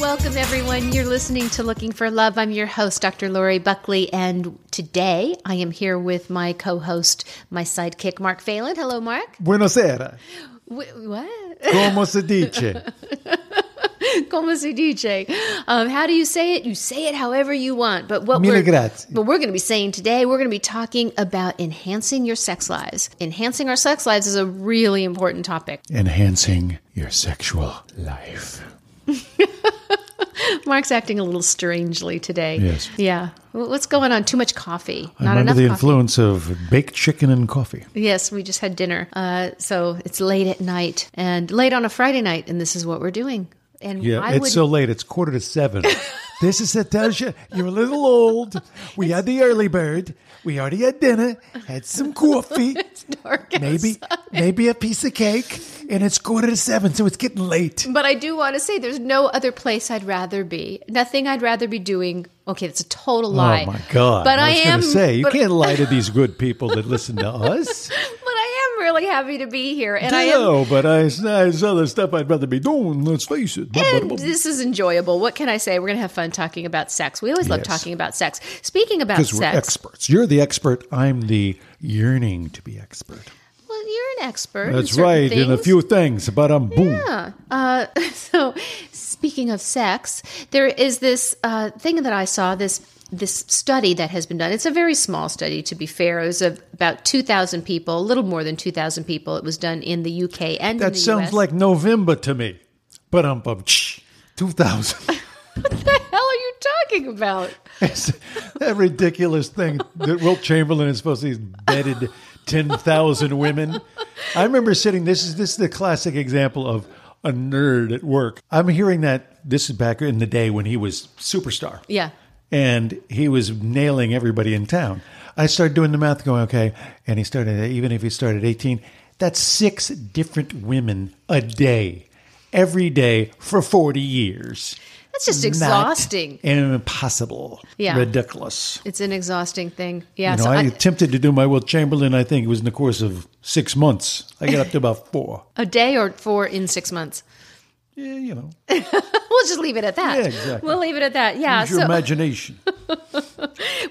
Welcome, everyone. You're listening to Looking for Love. I'm your host, Dr. Lori Buckley, and today I am here with my co host, my sidekick, Mark Phelan. Hello, Mark. Buonasera. Wh- what? Como se dice? Como se dice? Um, how do you say it? You say it however you want. But what Mille we're, grazie. But we're going to be saying today, we're going to be talking about enhancing your sex lives. Enhancing our sex lives is a really important topic. Enhancing your sexual life. Mark's acting a little strangely today. Yes. Yeah. What's going on? Too much coffee. I'm Not under enough the coffee. influence of baked chicken and coffee. Yes, we just had dinner. Uh, so it's late at night and late on a Friday night, and this is what we're doing. And Yeah, I it's would, so late. It's quarter to seven. this is that tells you you're a little old. We had the early bird. We already had dinner. Had some coffee. It's dark maybe outside. maybe a piece of cake. And it's quarter to seven, so it's getting late. But I do want to say there's no other place I'd rather be. Nothing I'd rather be doing. Okay, that's a total oh, lie. Oh my God! But I, was am. say you can't lie to these good people that listen to us. but I am really happy to be here, and I. No, but I, there's other stuff I'd rather be doing. Let's face it. And this is enjoyable. What can I say? We're going to have fun talking about sex. We always love Yes. talking about sex. Speaking about Because we're sex, experts. You're the expert. I'm the yearning to be expert. well, you're an expert. That's certain right. In a few things, but I'm boom. Yeah. Uh, so, speaking of sex, there is this uh, thing that I saw this this study that has been done. It's a very small study, to be fair. It was of about two thousand people, a little more than two thousand people. It was done in the UK and in That sounds US. like November to me. But I'm um, 2000. what the hell are you talking about? It's that ridiculous thing that Wilt Chamberlain is supposed to bedded 10,000 women. I remember sitting, this is, this is the classic example of a nerd at work. I'm hearing that, this is back in the day when he was superstar. Yeah. And he was nailing everybody in town. I started doing the math, going, okay, and he started, even if he started 18, that's six different women a day, every day for 40 years. That's just exhausting. impossible. Yeah. Ridiculous. It's an exhausting thing. Yeah. You know, so I, I- attempted to do my Wilt Chamberlain, I think it was in the course of six months. I got up to about four. a day or four in six months. Yeah, you know, We'll just leave it at that. Yeah, exactly. We'll leave it at that. Yeah. use your so- imagination.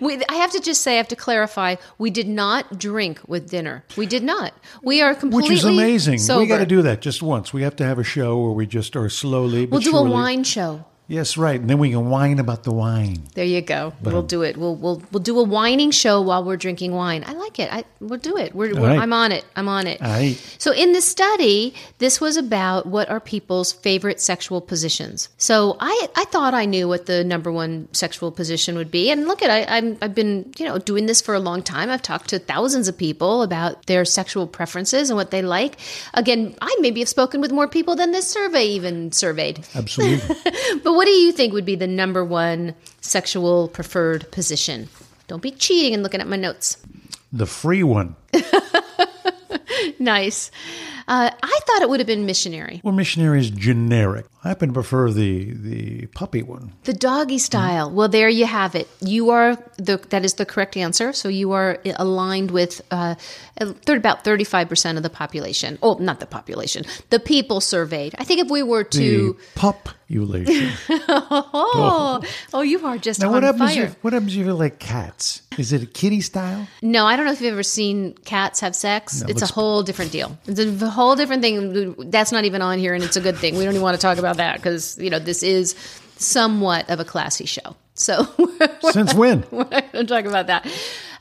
We, I have to just say, I have to clarify, we did not drink with dinner. We did not. We are completely Which is amazing. Sober. We got to do that just once. We have to have a show where we just are slowly. But We'll do a wine show. Yes, right. And then we can whine about the wine. There you go. we'll do it. We'll we'll we'll do a whining show while we're drinking wine. I like it. I we'll do it. We're, we're right. I'm on it. I'm on it. All right. So in the study, this was about what are people's favorite sexual positions. So I I thought I knew what the number one sexual position would be. And look at I I'm, I've been you know doing this for a long time. I've talked to thousands of people about their sexual preferences and what they like. Again, I maybe have spoken with more people than this survey even surveyed. Absolutely. But what do you think would be the number one sexual preferred position? Don't be cheating and looking at my notes. the free one. Nice. Uh, I thought it would have been missionary. Well, missionary is generic. I happen to prefer the the puppy one. The doggy style. Well, there you have it. You are the that is the correct answer. So you are aligned with uh, about thirty five percent of the population. Oh, not the population. The people surveyed. I think if we were The to population. oh oh you are just now, what happens fire. if what happens if you like cats? Is it a kitty style? No, I don't know if you've ever seen cats have sex. it's a whole different deal. It's a whole different thing. That's not even on here, and it's a good thing. We don't even want to talk about that because you know this is somewhat of a classy show. So Since when? we're not going to talk about that.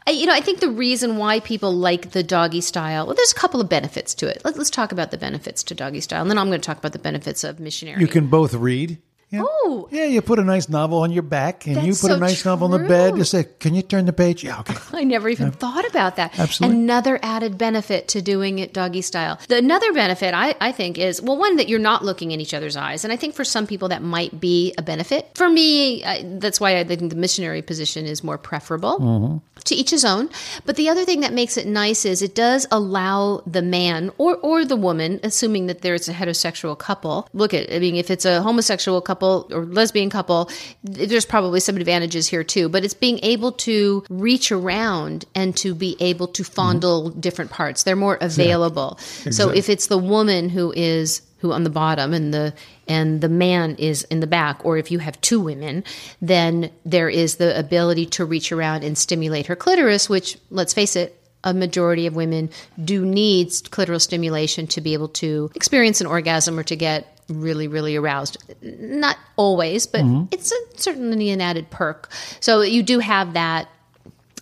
I- You know, I think the reason why people like the doggy style, well, there's a couple of benefits to it. Let, let's talk about the benefits to doggy style, and then I'm going to talk about the benefits of missionary. You can both read. Yeah. Oh. Yeah, you put a nice novel on your back and you That's put a so nice novel on the bed. You say, Can you turn the page? Yeah, okay. I never even thought about that. Absolutely. Another added benefit to doing it doggy style. The another benefit I, I think is well, one that you're not looking in each other's eyes, and I think for some people that might be a benefit. For me, I, that's why I think the missionary position is more preferable. Mm-hmm. To each his own. But the other thing that makes it nice is it does allow the man or or the woman, assuming that there's a heterosexual couple. Look at, I mean, if it's a homosexual couple or lesbian couple, there's probably some advantages here too. But it's being able to reach around and to be able to mm-hmm. fondle different parts. They're more available. So Exactly. if it's the woman who is who on the bottom and the and the man is in the back or if you have two women then there is the ability to reach around and stimulate her clitoris which let's face it a majority of women do need clitoral stimulation to be able to experience an orgasm or to get really really aroused. Not always but mm-hmm. it's a, certainly an added perk. So you do have that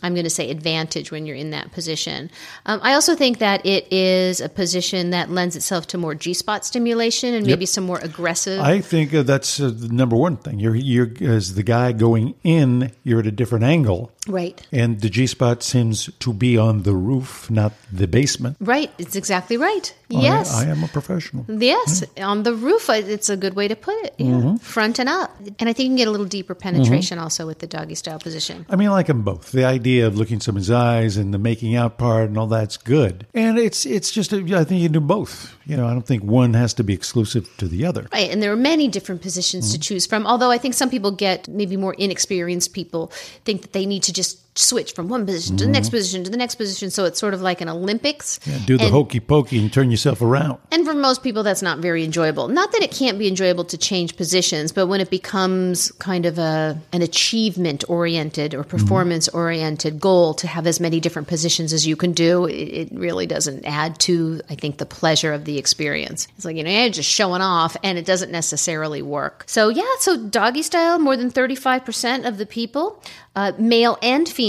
I'm going to say advantage when you're in that position. Um, I also think that it is a position that lends itself to more G spot stimulation and maybe some more aggressive. I think uh, that's uh, the number one thing. You're, you're, as the guy going in, you're at a different angle. Right. And the G spot seems to be on the roof, not the basement. Right. It's exactly right. Yes. I, am a professional. Yes, on the roof, it's a good way to put it. Yeah. Mm-hmm. Front and up. And I think you can get a little deeper penetration also with the doggy style position. I mean, I like them both. The idea of looking someone's eyes and the making out part and all that's good. And it's it's just, a, I think you can do both. You know, I don't think one has to be exclusive to the other. Right, and there are many different positions Mm-hmm. to choose from. Although I think some people get maybe more inexperienced people think that they need to just switch from one position to the next position to the next position. So it's sort of like an Olympics. Mm-hmm. Yeah, do the and, hokey pokey and turn yourself around. and for most people, that's not very enjoyable. Not that it can't be enjoyable to change positions, but when it becomes kind of a an achievement oriented or performance oriented goal to have as many different positions as you can do, it, it really doesn't add to I think the pleasure of the experience. It's like you know you're just showing off, and it doesn't necessarily work. So yeah, so doggy style, more than thirty five percent of the people. Uh, male and female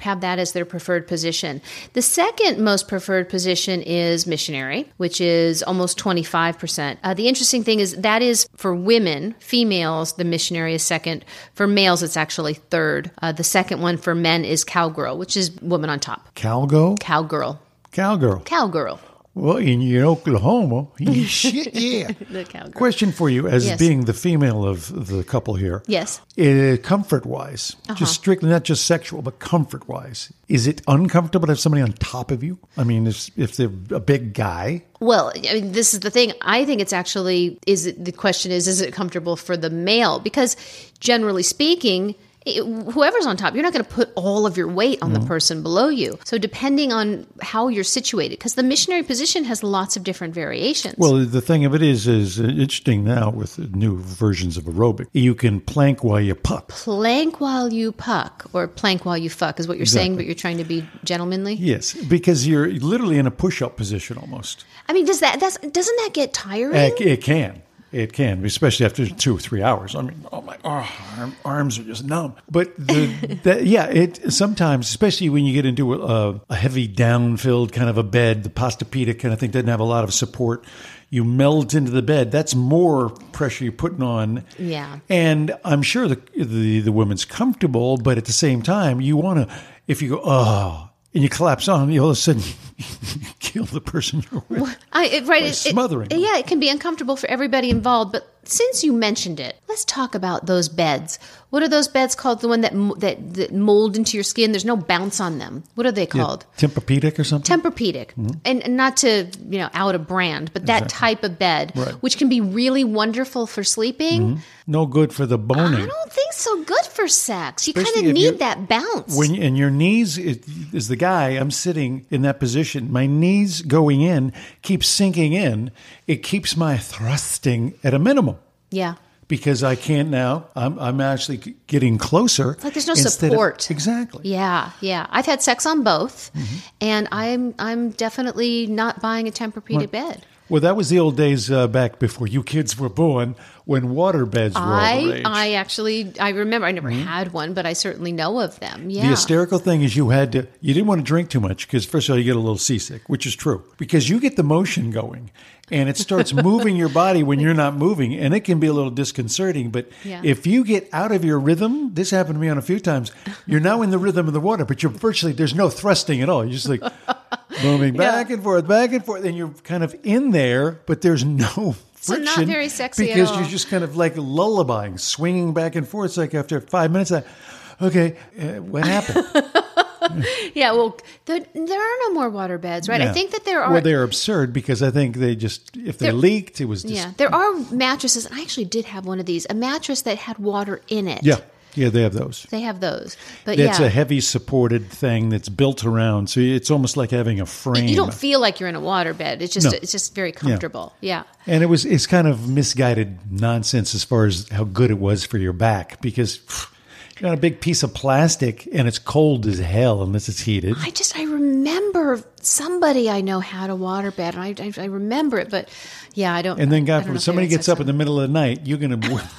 have that as their preferred position. The second most preferred position is missionary, which is almost 25%. Uh, the interesting thing is that is for women, females, the missionary is second. For males, it's actually third. Uh, the second one for men is cowgirl, which is woman on top. Cowgirl? Cowgirl. Cowgirl. Cowgirl. Well, in, in Oklahoma, shit, yeah. The cowgirl. Question for you, as Yes. being the female of the couple here. Yes. Uh, comfort wise, Uh-huh. just strictly not just sexual, but comfort wise, is it uncomfortable to have somebody on top of you? I mean, if, if they're a big guy, Well, I mean, this is the thing. I think it's actually is it, the question is is it comfortable for the male? Because generally speaking, it, whoever's on top, you're not going to put all of your weight on Mm-hmm. the person below you. So depending on how you're situated, because the missionary position has lots of different variations. well, the thing of it is, is interesting now with new versions of aerobic. You can plank while you puck. plank while you puck or plank while you fuck is what you're saying, but you're trying to be gentlemanly. Yes, because you're literally in a push-up position almost. I mean, does that that's, doesn't that get tiring? It, it can. It can, especially after two or three hours. I mean, oh my oh, arm, arms are just numb. But the, the yeah, it sometimes, especially when you get into a, a heavy down-filled kind of a bed, the Posturepedic kind of thing doesn't have a lot of support. You melt into the bed. That's more pressure you're putting on. Yeah. And I'm sure the the, the woman's comfortable, but at the same time, you want to. If you go oh. And you collapse on, you all of a sudden kill the person you're with. I, it, right, it- it- smothering them. yeah, it can be uncomfortable for everybody involved. But since you mentioned it, let's talk about those beds. What are those beds called? The one that that, that mold into your skin. There's no bounce on them. What are they called? Tempur-Pedic or something? Tempur-Pedic, mm-hmm. and, and not to you know out a brand, but that type of bed, Right. which can be really wonderful for sleeping. Mm-hmm. no good for the boning. I don't think so good for sex. You kind of need that bounce. When and your knees is the guy. I'm sitting in that position. My knees going in keeps sinking in. It keeps my thrusting at a minimum yeah. because I can't now. I'm I'm actually getting closer. like there's no instead of- support. exactly. Yeah, yeah. I've had sex on both, Mm-hmm. and I'm I'm definitely not buying a Tempur-Pedic bed. Well, that was the old days uh, back before you kids were born when water beds were all the I rage. I actually I remember I never had one, but I certainly know of them. Yeah. The hysterical thing is you had to you didn't want to drink too much because first of all you get a little seasick, which is true because you get the motion going and it starts moving your body when you're not moving and it can be a little disconcerting. But Yeah. if you get out of your rhythm, this happened to me on a few times. You're now in the rhythm of the water, but you're virtually there's no thrusting at all. You're just like moving back and forth, back and forth, and you're kind of in there, but there's no. So not Friction very sexy because you're just kind of like lullabying, swinging back and forth. It's like after five minutes, I, okay, uh, what happened? yeah, well, there, there are no more water beds, right? I think that there are Well, they're absurd because I think they just if they There- leaked, it was just Yeah, there are mattresses. I actually did have one of these, a mattress that had water in it. yeah, yeah. They have those. They have those. But That's yeah. a heavy supported thing that's built around, so it's almost like having a frame. you don't feel like you're in a water bed. It's just No. it's just very comfortable. Yeah. and it was it's kind of misguided nonsense as far as how good it was for your back because phew, you're on a big piece of plastic and it's cold as hell unless it's heated. I just I remember somebody I know had a water bed, and I I, I remember it, but yeah, I don't. And then God, don't know when if somebody gets up in the middle of the night, you're gonna.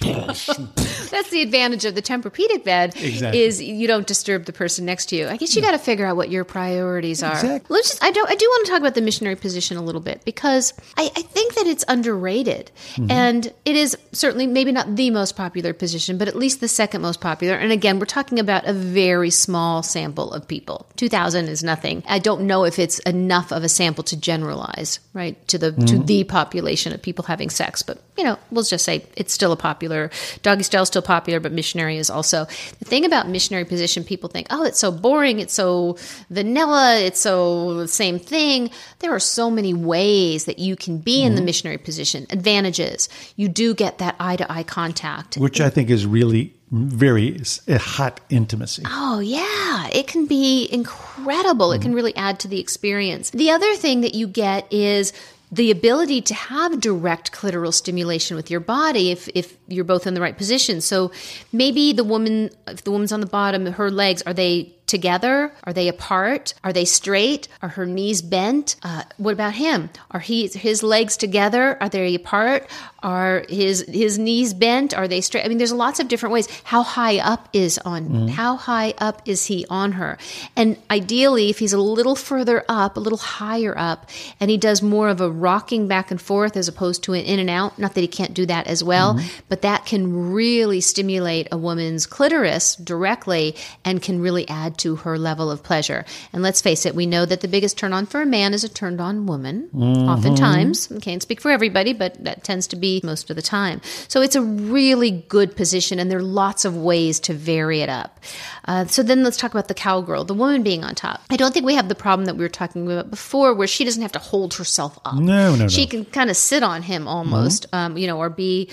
That's the advantage of the Tempur-Pedic bed Exactly. is you don't disturb the person next to you. I guess you got to figure out what your priorities are. Exactly. Let's just, I don't. I do want to talk about the missionary position a little bit because I, I think that it's underrated Mm-hmm. and it is certainly maybe not the most popular position, but at least the second most popular. And again, we're talking about a very small sample of people. Two thousand is nothing. I don't know if it's enough of a sample to generalize right to the to Mm-hmm. the population of people having sex, but you know we'll just say it's still a popular doggy style is still popular, but missionary is also the thing about missionary position. People think, oh, it's so boring, it's so vanilla, it's so the same thing. There are so many ways that you can be Mm-hmm. in the missionary position. Advantages: you do get that eye to eye contact. which I think is really very hot intimacy. Oh, yeah. It can be incredible. It can really add to the experience. The other thing that you get is the ability to have direct clitoral stimulation with your body if, if you're both in the right position. So maybe the woman, if the woman's on the bottom, her legs, are they together? Are they apart? Are they straight? Are her knees bent? Uh, what about him? Are he his legs together? Are they apart? Are his his knees bent? Are they straight? I mean, there's lots of different ways. How high up is on? Mm-hmm. How high up is he on her? And ideally, if he's a little further up, a little higher up, and he does more of a rocking back and forth as opposed to an in and out. Not that he can't do that as well, mm-hmm. but that can really stimulate a woman's clitoris directly and can really add to her level of pleasure. And let's face it, we know that the biggest turn on for a man is a turned on woman, mm-hmm. oftentimes. I can't speak for everybody, but that tends to be most of the time. So it's a really good position, and there are lots of ways to vary it up. Uh, so then let's talk about the cowgirl, the woman being on top. I don't think we have the problem that we were talking about before, where she doesn't have to hold herself up. No, no, no. She can kind of sit on him almost, um, you know, or be,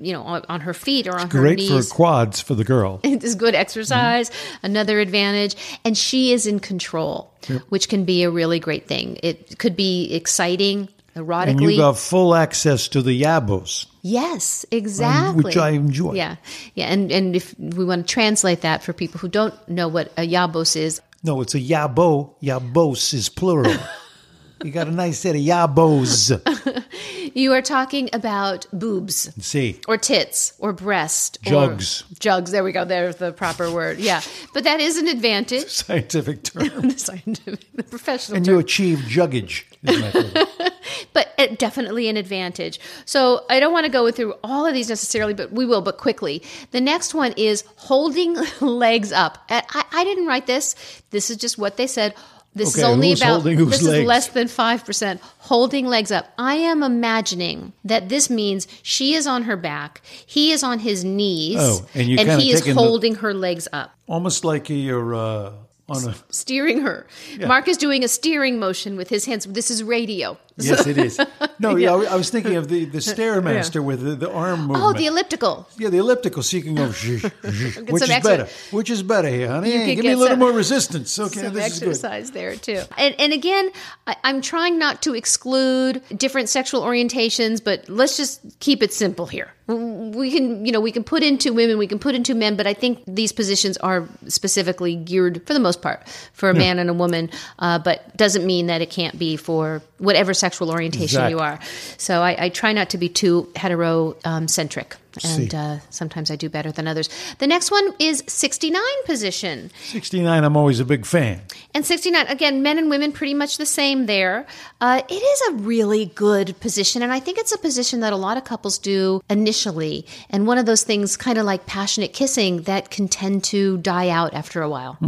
you know, on, on her feet or on her Great knees. for quads for the girl. It is good exercise, another advantage. And she is in control, which can be a really great thing. It could be exciting, And you got full access to the yabos. yes, exactly. which I enjoy. Yeah. Yeah. And, and if we want to translate that for people who don't know what a yabos is, No, it's a yabo. Yabos is plural. you got a nice set of yabos. you are talking about boobs. See, or tits or breast Jugs. or jugs there we go there's the proper word yeah but that is an advantage scientific term. the scientific the professional and term. you achieve juggage. Is my favorite. but definitely an advantage. So i don't want to go through all of these necessarily but we will but quickly. The next one is holding legs up. I, I, I didn't write this. This is just what they said. This is only who's about holding whose this is less than 5% holding legs up. I am imagining that this means she is on her back he is on his knees Oh, and you kinda he is taking the- holding her legs up. Almost like you're uh, on a. steering her mark is doing a steering motion with his hands this is radio Yes, it is. No, yeah, I I was thinking of the, the Stairmaster with the, the arm movement. oh the elliptical yeah, the elliptical, so you can go, zh, zh, which is extra- better. Which is better here, honey? Hey, give me a little some- more resistance. Okay, some this is good. exercise there too. And, and again, I, I'm trying not to exclude different sexual orientations, but let's just keep it simple here. We can, you know, we can put into women, we can put into men, but I think these positions are specifically geared for the most part for a man and a woman, uh, but doesn't mean that it can't be for whatever sexual orientation Exactly. you are. So I, I try not to be too heterocentric. And uh, sometimes I do better than others. The next one is 69 position. 69, I'm always a big fan. And 69, again, men and women pretty much the same there. Uh, it is a really good position. And I think it's a position that a lot of couples do initially. And one of those things, kind of like passionate kissing, that can tend to die out after a while.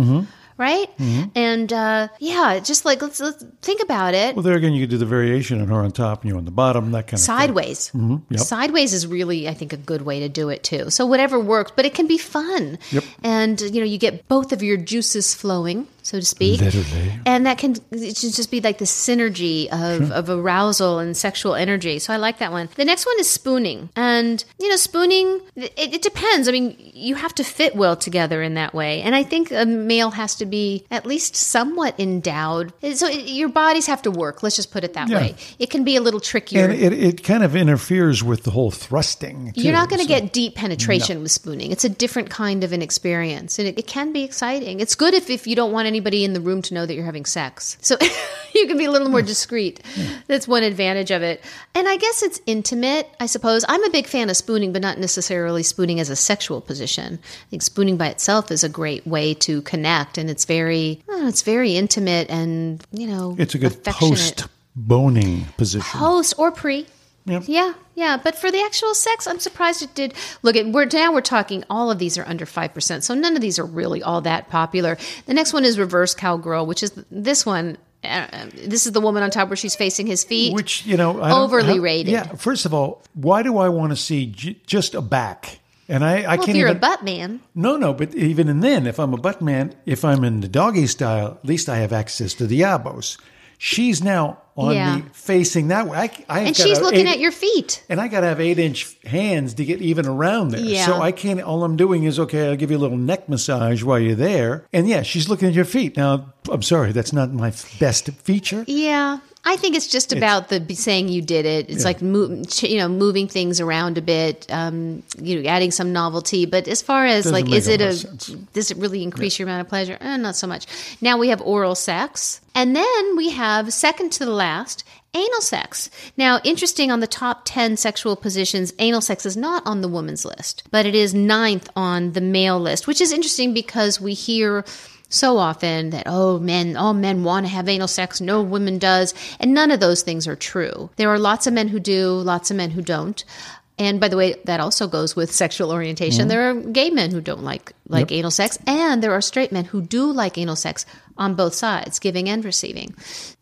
Right? And uh, yeah, just like let's, let's think about it. Well, there again, you could do the variation on her on top and you on the bottom, that kind of. Sideways. yep. Sideways is really, I think, a good way to do it too. So whatever works, but it can be fun. Yep. And you know, you get both of your juices flowing, so to speak. Literally. And that can it should just be like the synergy of, hmm. of arousal and sexual energy. So I like that one. The next one is spooning. And you know, spooning it, it depends. I mean, you have to fit well together in that way. And I think a male has to be at least somewhat endowed. So it, your bodies have to work. Let's just put it that Yeah. way. It can be a little trickier. And it, it kind of interferes with the whole thrusting. You're not going to so- get deep penetration with spooning. It's a different kind of an experience, and it, it can be exciting. It's good if, if you don't want anybody in the room to know that you're having sex. So you can be a little more hmm. discreet. Hmm. That's one advantage of it. And I guess it's intimate, I suppose. I'm a big fan of spooning, but not necessarily spooning as a sexual position. I think spooning by itself is a great way to connect, and it's very, oh, it's very intimate and, you know, It's a good post boning position. Post or pre. Yep. Yeah, yeah, but for the actual sex, I'm surprised it did. Look, at we're now we're talking. All of these are under five percent, so none of these are really all that popular. The next one is reverse cowgirl, which is this one. Uh, this is the woman on top where she's facing his feet. Which, you know, Overly how- rated. Yeah. First of all, why do I want to see j- just a back? And I, I well, can't if you're even. a butt man, No, no, but even in then, if I'm a butt man, if I'm in the doggy style, at least I have access to the yabos. She's now on Yeah. me facing that way. I, I and she's looking at your feet. and I got to have eight inch hands to get even around there. Yeah. So I can't, all I'm doing is, okay, I'll give you a little neck massage while you're there. And yeah, she's looking at your feet. Now, I'm sorry, that's not my best feature. Yeah, I think it's just about the saying you did it. It's like move, you know moving things around a bit, um, you know, adding some novelty. But as far as like, is it a sense. does it really increase your amount of pleasure? Eh, not so much. Now we have oral sex, and then we have second to the last. Anal sex. Now, interesting on the top 10 sexual positions, anal sex is not on the woman's list, but it is ninth on the male list, which is interesting because we hear so often that oh men all men want to have anal sex no woman does and none of those things are true. There are lots of men who do lots of men who don't. And by the way that also goes with sexual orientation. There are gay men who don't like like anal sex and there are straight men who do like anal sex on both sides giving and receiving.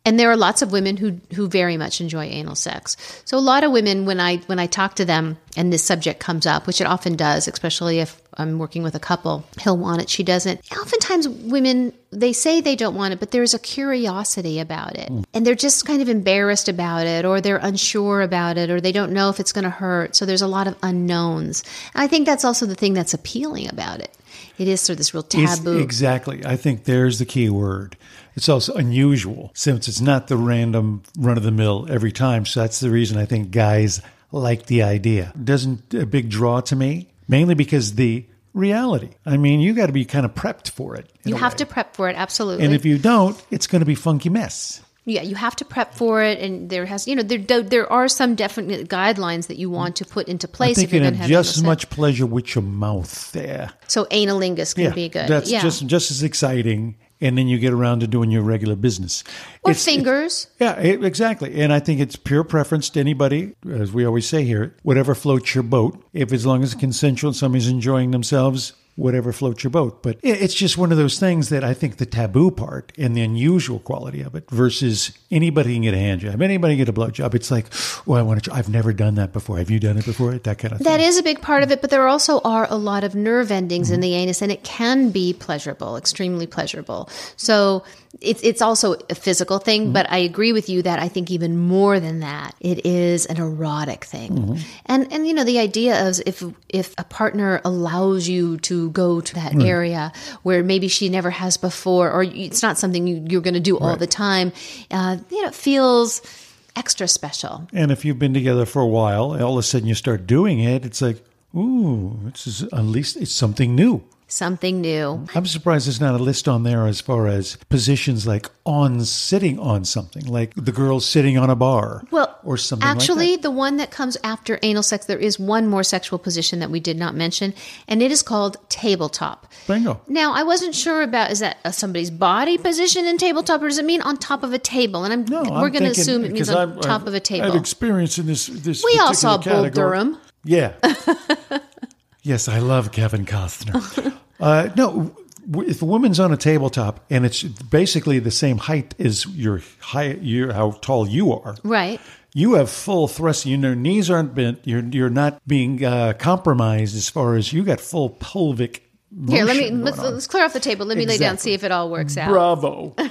And there are lots of women who who very much enjoy anal sex. So a lot of women when i when i talk to them and this subject comes up which it often does especially if i'm working with a couple he'll want it she doesn't. Oftentimes women they say they don't want it but there's a curiosity about it. Mm. And they're just kind of embarrassed about it or they're unsure about it or they don't know if it's going to hurt. So there's a lot of unknowns. And i think that's also the thing that's appealing about it it is sort of this real It's- taboo exactly. I think there's the key word. It's also unusual since it's not the random run of the mill every time. So that's the reason I think guys like the idea. Doesn't a big draw to me, mainly because the reality. I mean, you got to be kind of prepped for it. you have way. to prep for it absolutely And if you don't, it's going to be funky mess. Yeah, you have to prep for it, and there has, you know, there there are some definite guidelines that you want to put into I place think if you're going have to have just as much pleasure with your mouth there. So anilingus can be good. That's yeah, just just as exciting. And then you get around to doing your regular business. or It's- fingers. Yeah, e- exactly. And I think it's pure preference to anybody, as we always say here, whatever floats your boat. If as long as it's consensual and somebody's enjoying themselves, whatever floats your boat. But it's just one of those things that I think the taboo part and the unusual quality of it versus anybody can get a hand job, anybody can get a blowjob. It's like, oh, I want to. I've never done that before. Have you done it before? That kind of thing. That is a big part of it, but there also are a lot of nerve endings Mm-hmm. in the anus, and it can be pleasurable, extremely pleasurable. So it's it's also a physical thing, Mm-hmm. but I agree with you that I think even more than that, it is an erotic thing. Mm-hmm. And and you know the idea of if if a partner allows you to go to that area where maybe she never has before, or it's not something you, you're going to do all the time, uh, you know, it feels extra special. And if you've been together for a while, all of a sudden you start doing it, it's like, ooh, this is at least it's something new. Something new. I'm surprised there's not a list on there as far as positions like on sitting on something, like the girl sitting on a bar, Well, or something. Actually, like the one that comes after anal sex, there is one more sexual position that we did not mention, and it is called tabletop. bingo. Now, I wasn't sure about is that a, somebody's body position in tabletop, or does it mean on top of a table? And I'm No, we're going to assume it means on I've- top I've- of a I've table. experience in this. This We all saw Bull. Durham. Yeah. yes, I love Kevin Costner. uh, no, if a woman's on a tabletop and it's basically the same height as your height, your how tall you are, Right. you have full thrust. Your knees aren't bent. You're you're not being uh, compromised as far as you got full pelvic. Here, let me let's, let's clear off the table. Let me lay down, see if it all works out. Bravo.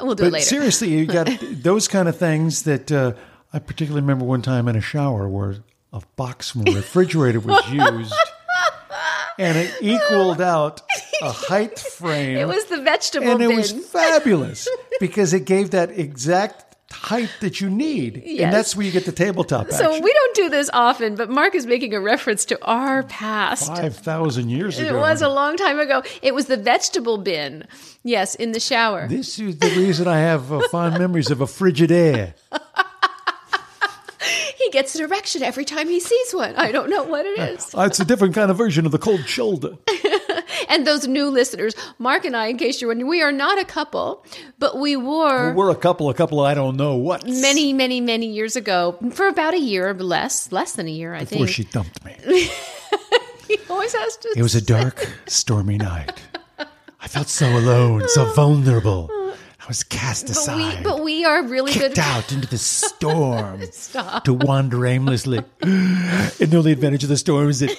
We'll do it later. seriously, you got those kind of things that uh, I particularly remember one time in a shower where a box from a refrigerator was used, and it equaled out a height frame. It was the vegetable bin. and it bin. was fabulous because it gave that exact height that you need, Yes. and that's where you get the tabletop so action. we don't do this often, but Mark is making a reference to our past. Five thousand years ago. It was a long time ago. It was the vegetable bin. Yes, in the shower. This is the reason I have uh, fond memories of a Frigidaire. He gets an erection every time he sees one. I don't know what it is. Uh, it's a different kind of version of the cold shoulder. And those new listeners, Mark and I, in case you're wondering, we are not a couple, but we were We're a couple, a couple. I don't know what. many, many, many years ago, for about a year or less, less than a year, I before think. Before she dumped me. he always has to. It was a dark, stormy night. I felt so alone, so vulnerable. Was cast but aside, we, but we are really kicked good. out into the storm to wander aimlessly. and the only advantage of the storm is that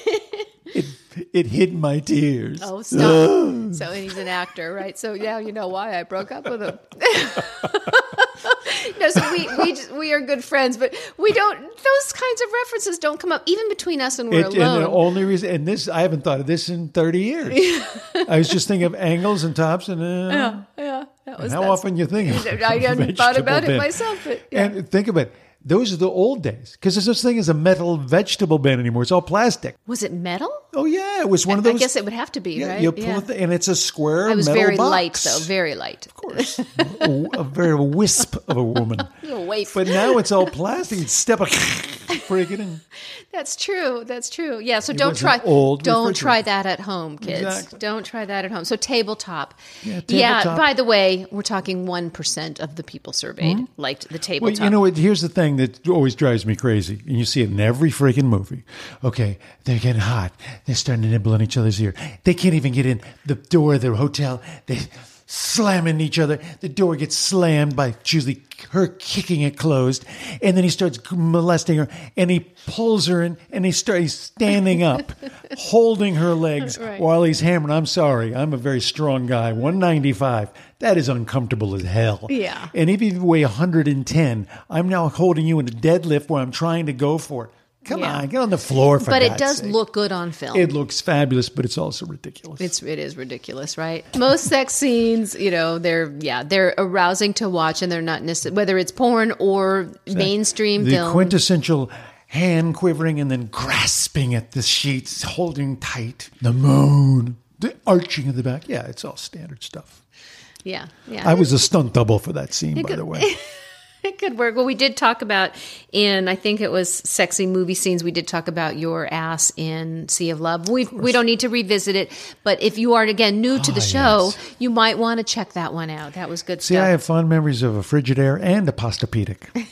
it, it hid my tears. Oh, stop. so, and he's an actor, right? So now you know why I broke up with him. no, so we we just, we are good friends, but we don't. Those kinds of references don't come up even between us and we're It- and alone. the only reason, and this, I haven't thought of this in 30 years. I was just thinking of angles and tops and, uh, yeah, that was how often you think of I hadn't thought about it myself, but yeah. And think about it. Those are the old days because there's such thing as a metal vegetable bin anymore. It's all plastic. was it metal? Oh yeah, it was one of those. I guess it would have to be, yeah, right? you pull yeah. it, th- and it's a square. I was very box. light, though, very light. Of course, a, a very wisp of a woman. A waif. But now it's all plastic. Step a break it in. That's true. That's true. Yeah. So don't try. old don't try that at home, kids. Exactly. Don't try that at home. So tabletop. Yeah, tabletop. yeah By the way, we're talking one percent of the people surveyed hmm? liked the Well, tabletop. you know what? Here's the thing that always drives me crazy, and you see it in every freaking movie. Okay, they're getting hot. They're starting to nibble on each other's ear. They can't even get in the door of their hotel. They slamming each other. The door gets slammed by usually her kicking it closed, and then he starts molesting her, and he pulls her in, and he starts standing up, holding her legs Right. while he's hammering. I'm sorry, I'm a very strong guy, 195. That is uncomfortable as hell. Yeah. And if you weigh 110, I'm now holding you in a deadlift where I'm trying to go for it. Come Yeah. on, get on the floor for but it God's does sake. look good on film. It looks fabulous, but it's also ridiculous. It's it is ridiculous, right? Most sex scenes, you know, they're yeah, they're arousing to watch, and they're not necessarily whether it's porn or mainstream the film. quintessential hand quivering and then grasping at the sheets, holding tight, the moan, the arching of the back. Yeah, it's all standard stuff. Yeah, yeah. I was a stunt double for that scene, by could- the way. It could work. Well, we did talk about in I think it was sexy movie scenes. We did talk about your ass in Sea of Love. We we don't need to revisit it, but if you are again new to the Ah, show, yes. you might want to check that one out. That was good See, stuff. I have fond memories of a Frigidaire and a Posturepedic.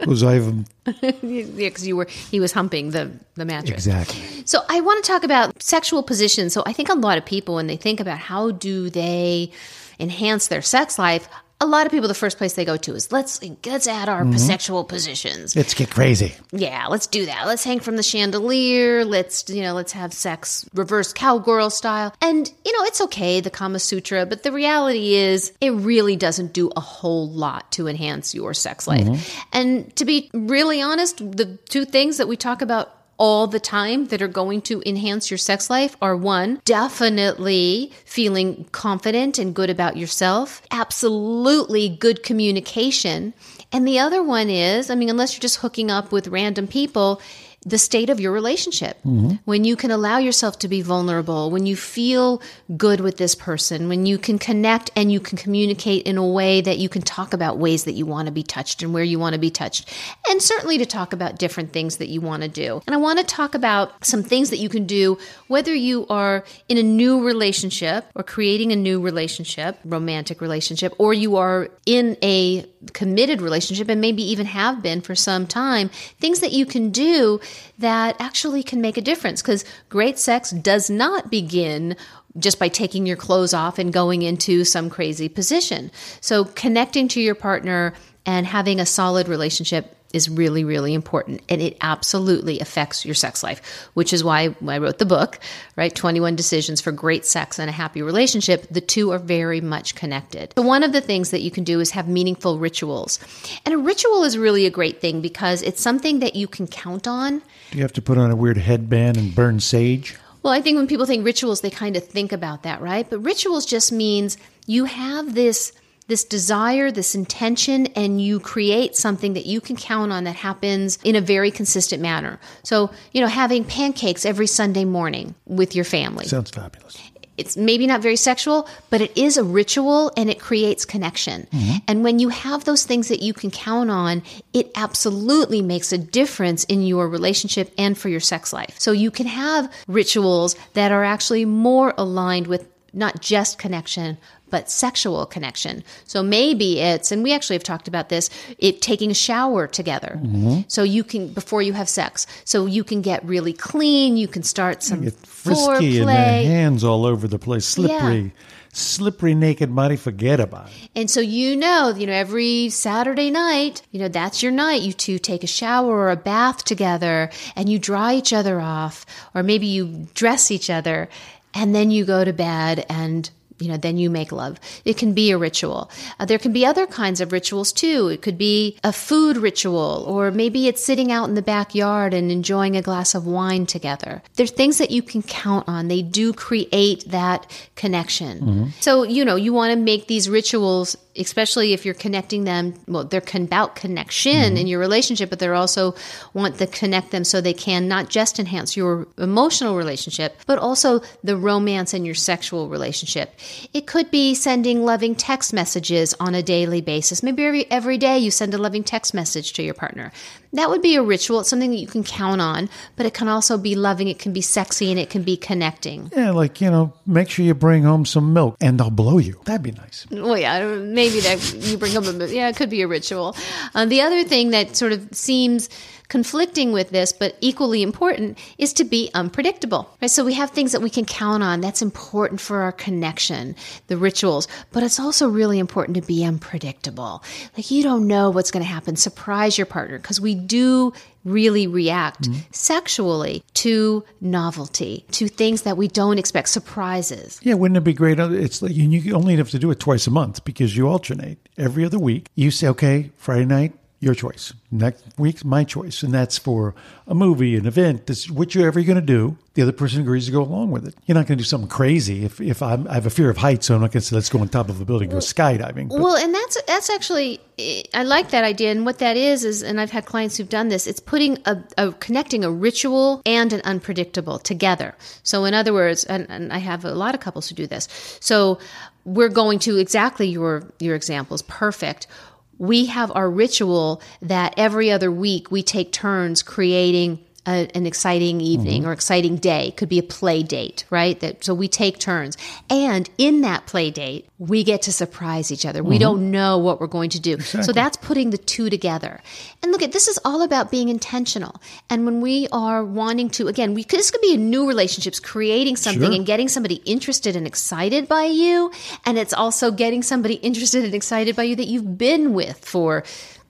Because I have yeah, because you were he was humping the the mattress. exactly. So I want to talk about sexual positions. So I think a lot of people, when they think about how do they enhance their sex life, a lot of people, the first place they go to is let's let's add our Mm-hmm. sexual positions. Let's get crazy. Yeah, let's do that. Let's hang from the chandelier. Let's you know, let's have sex reverse cowgirl style. And you know, it's okay the Kama Sutra, but the reality is it really doesn't do a whole lot to enhance your sex life. And to be really honest, the two things that we talk about all the time that are going to enhance your sex life are one, definitely feeling confident and good about yourself, absolutely good communication, And the other one is, I mean, unless you're just hooking up with random people, the state of your relationship. Mm-hmm. When you can allow yourself to be vulnerable, when you feel good with this person, when you can connect and you can communicate in a way that you can talk about ways that you want to be touched and where you want to be touched, and certainly to talk about different things that you want to do. And I want to talk about some things that you can do whether you are in a new relationship or creating a new relationship, romantic relationship, or you are in a committed relationship and maybe even have been for some time, things that you can do that actually can make a difference because great sex does not begin just by taking your clothes off and going into some crazy position. So connecting to your partner and having a solid relationship is really, really important. And it absolutely affects your sex life, which is why I wrote the book, right? 21 Decisions for Great Sex and a Happy Relationship. The two are very much connected. So, one of the things that you can do is have meaningful rituals. And a ritual is really a great thing because it's something that you can count on. Do you have to put on a weird headband and burn sage? Well, I think when people think rituals, they kind of think about that, right? But rituals just means you have this this desire, this intention, and you create something that you can count on that happens in a very consistent manner. So, you know, having pancakes every Sunday morning with your family. Sounds fabulous. It's maybe not very sexual, but it is a ritual and it creates connection. Mm-hmm. And when you have those things that you can count on, it absolutely makes a difference in your relationship and for your sex life. So you can have rituals that are actually more aligned with not just connection, but sexual connection. So maybe it's, and we actually have talked about this, it taking a shower together. Mm-hmm. So you can, before you have sex, so you can get really clean, you can start some Get frisky and the foreplay. hands all over the place, slippery, slippery naked body. Forget about it. And so you know, you know, every Saturday night, you know, that's your night. You two take a shower or a bath together and you dry each other off, or maybe you dress each other, and then you go to bed and you know, then you make love. It can be a ritual. Uh, there can be other kinds of rituals too. It could be a food ritual, or maybe it's sitting out in the backyard and enjoying a glass of wine together. There's things that you can count on. They do create that connection. So, you know, you want to make these rituals especially if you're connecting them well they're con- about connection mm-hmm. in your relationship but they're also want to connect them so they can not just enhance your emotional relationship but also the romance and your sexual relationship. It could be sending loving text messages on a daily basis. Maybe every every day you send a loving text message to your partner that would be a ritual it's something that you can count on but it can also be loving it can be sexy and it can be connecting Yeah, like, you know, make sure you bring home some milk and they'll blow you. That'd be nice. Well, yeah, maybe that you bring up a yeah, it could be a ritual. Uh, the other thing that sort of seems conflicting with this, but equally important, is to be unpredictable. Right? So we have things that we can count on. That's important for our connection, the rituals. But it's also really important to be unpredictable. Like you don't know what's going to happen. Surprise your partner because we do really react mm-hmm. sexually to novelty, to things that we don't expect, surprises. Yeah, wouldn't it be great? Uh, it's like you only have to do it twice a month because you alternate every other week. You say, okay, Friday night, your choice. Next week's my choice, and that's for a movie, an event. This whichever you're going to do. The other person agrees to go along with it. You're not going to do something crazy. If if I'm, I have a fear of heights, so I'm not going to say let's go on top of a building, go skydiving. But Well, and that's that's actually eh, I like that idea, and what that is is, and I've had clients who've done this. It's putting a, a connecting a ritual and an unpredictable together. So, in other words, and, and I have a lot of couples who do this. So, we're going to exactly your your examples. Perfect. We have our ritual that every other week we take turns creating a, an exciting evening mm-hmm. or exciting day. Could be a play date, right? That so we take turns, and in that play date, we get to surprise each other. We mm-hmm. don't know what we're going to do, so that's putting the two together. And look at this is all about being intentional. And when we are wanting to, again, we this could be a new relationships, creating something Sure. and getting somebody interested and excited by you, and it's also getting somebody interested and excited by you that you've been with for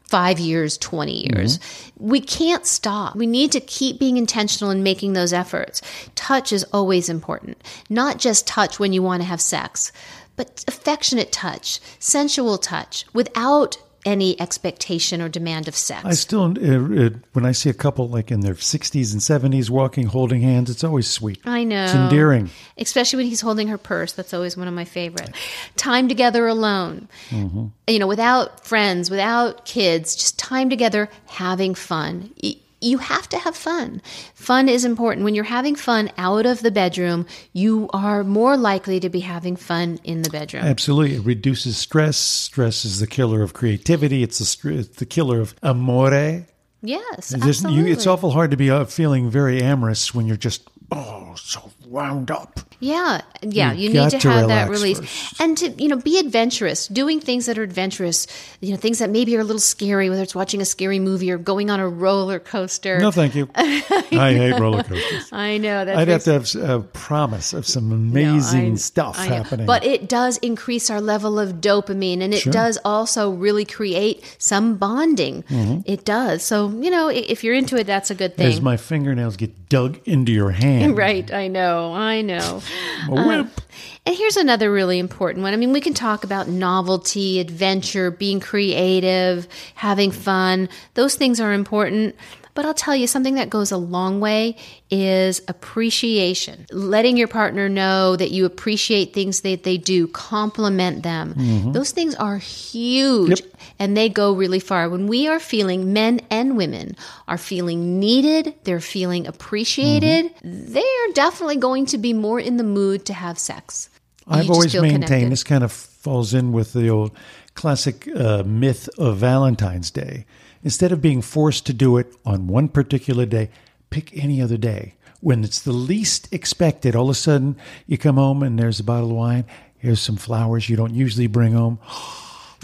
five years, 20 years. Mm-hmm. We can't stop. We need to keep being intentional and making those efforts. Touch is always important, not just touch when you want to have sex, but affectionate touch, sensual touch without any expectation or demand of sex. I still, uh, uh, when I see a couple like in their 60s and 70s walking, holding hands, it's always sweet. I know. It's endearing. Especially when he's holding her purse. That's always one of my favorite. Time together alone. Mm-hmm. You know, without friends, without kids, just time together having fun. Y- You have to have fun. Fun is important. When you're having fun out of the bedroom, you are more likely to be having fun in the bedroom. Absolutely. It reduces stress. Stress is the killer of creativity. It's the, it's the killer of amore. Yes, absolutely. you, it's awful hard to be uh, feeling very amorous when you're just, oh, so wound up. Yeah, yeah, You you, need to, to have that release first. and to you know be adventurous, doing things that are adventurous. You know, things that maybe are a little scary, whether it's watching a scary movie or going on a roller coaster. No, thank you. I hate roller coasters. I know that I'd have to have a promise of some amazing stuff happening. But it does increase our level of dopamine and it Sure. does also really create some bonding. Mm-hmm. It does. So, you know, if you're into it, that's a good as thing. my fingernails get dug into your hand. Right, I know, I know. A uh, whip. And here's another really important one. I mean, we can talk about novelty, adventure, being creative, having fun. Those things are important. But I'll tell you something that goes a long way is appreciation. Letting your partner know that you appreciate things that they do, compliment them. Those things are huge Yep. and they go really far. When we are feeling, men and women are feeling needed, they're feeling appreciated, they're definitely going to be more in the mood to have sex. I've always maintained connected. this kind of falls in with the old classic uh, myth of Valentine's Day. Instead of being forced to do it on one particular day, pick any other day. When it's the least expected, all of a sudden you come home and there's a bottle of wine. Here's some flowers you don't usually bring home.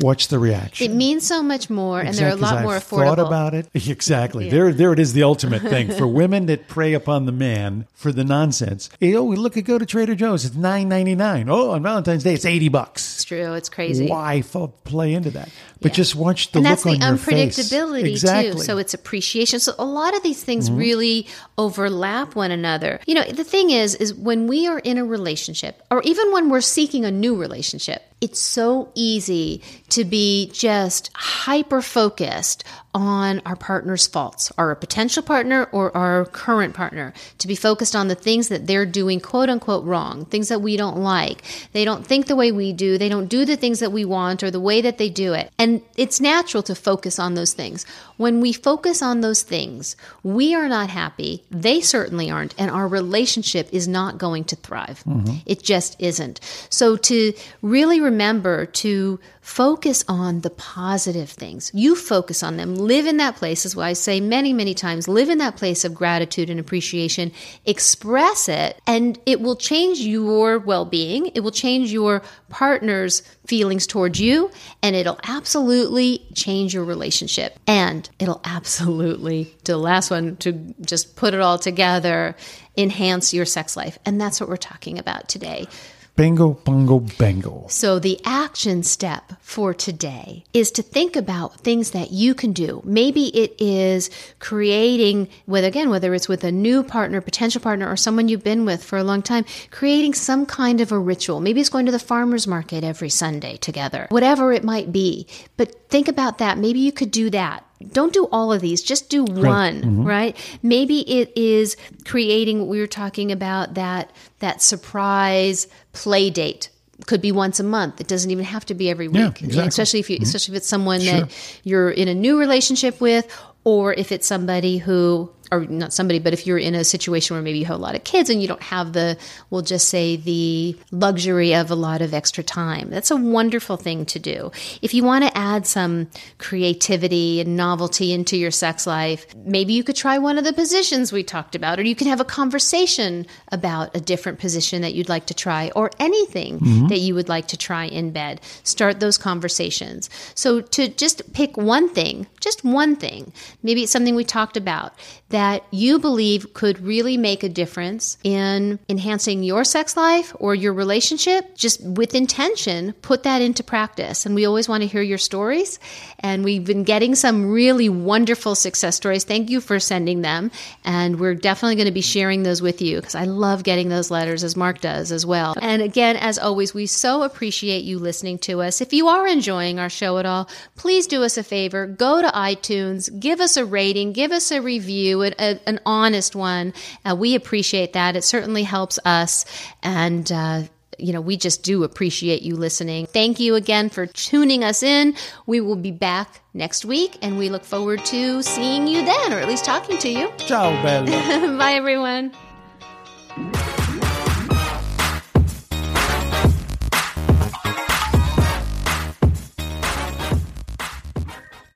Watch the reaction. It means so much more, and they're a lot more affordable. Thought about it exactly. There, there it is. The ultimate thing for women that prey upon the man for the nonsense. Hey, oh, look at go to Trader Joe's. It's nine ninety nine. Oh, on Valentine's Day, it's eighty bucks. It's true. It's crazy. Why play into that? But Yeah. just watch the and look that's the on your face. unpredictability exactly. Mm-hmm. too. So it's appreciation. So a lot of these things really overlap one another. You know, the thing is, is when we are in a relationship, or even when we're seeking a new relationship, it's so easy to be just hyper focused on our partner's faults, our potential partner or our current partner, to be focused on the things that they're doing quote unquote wrong, things that we don't like. They don't think the way we do, they don't do the things that we want or the way that they do it. And it's natural to focus on those things. When we focus on those things, we are not happy, they certainly aren't, and our relationship is not going to thrive. Mm-hmm. It just isn't. So to really remember to focus on the positive things. You focus on them. Live in that place, is what I say many, many times. Live in that place of gratitude and appreciation. Express it, and it will change your well being. It will change your partner's feelings towards you, and it'll absolutely change your relationship. And it'll absolutely, to the last one, to just put it all together, enhance your sex life. And that's what we're talking about today. Bingo, bongo, bango. So, the action step for today is to think about things that you can do. Maybe it is creating, whether again, whether it's with a new partner, potential partner, or someone you've been with for a long time, creating some kind of a ritual. Maybe it's going to the farmer's market every Sunday together, whatever it might be. But think about that. Maybe you could do that. Don't do all of these, just do one, right? Maybe it is creating what we were talking about that that surprise play date could be once a month. It doesn't even have to be every week. Yeah, exactly. Mm-hmm. Especially if you especially if it's someone that you're in a new relationship with or if it's somebody who or not somebody, but if you're in a situation where maybe you have a lot of kids and you don't have the, we'll just say the luxury of a lot of extra time. That's a wonderful thing to do. If you want to add some creativity and novelty into your sex life, maybe you could try one of the positions we talked about, or you can have a conversation about a different position that you'd like to try, or anything mm-hmm. that you would like to try in bed. Start those conversations. So to just pick one thing, just one thing, maybe it's something we talked about that that you believe could really make a difference in enhancing your sex life or your relationship, just with intention, put that into practice. And we always want to hear your stories. And we've been getting some really wonderful success stories. Thank you for sending them. And we're definitely going to be sharing those with you because I love getting those letters as Mark does as well. And again, as always, we so appreciate you listening to us. If you are enjoying our show at all, please do us a favor. Go to iTunes, give us a rating, give us a review, a, a, an honest one. Uh, we appreciate that. It certainly helps us. And, uh, you know, we just do appreciate you listening. Thank you again for tuning us in. We will be back next week and we look forward to seeing you then, or at least talking to you. Ciao, Bella. Bye, everyone.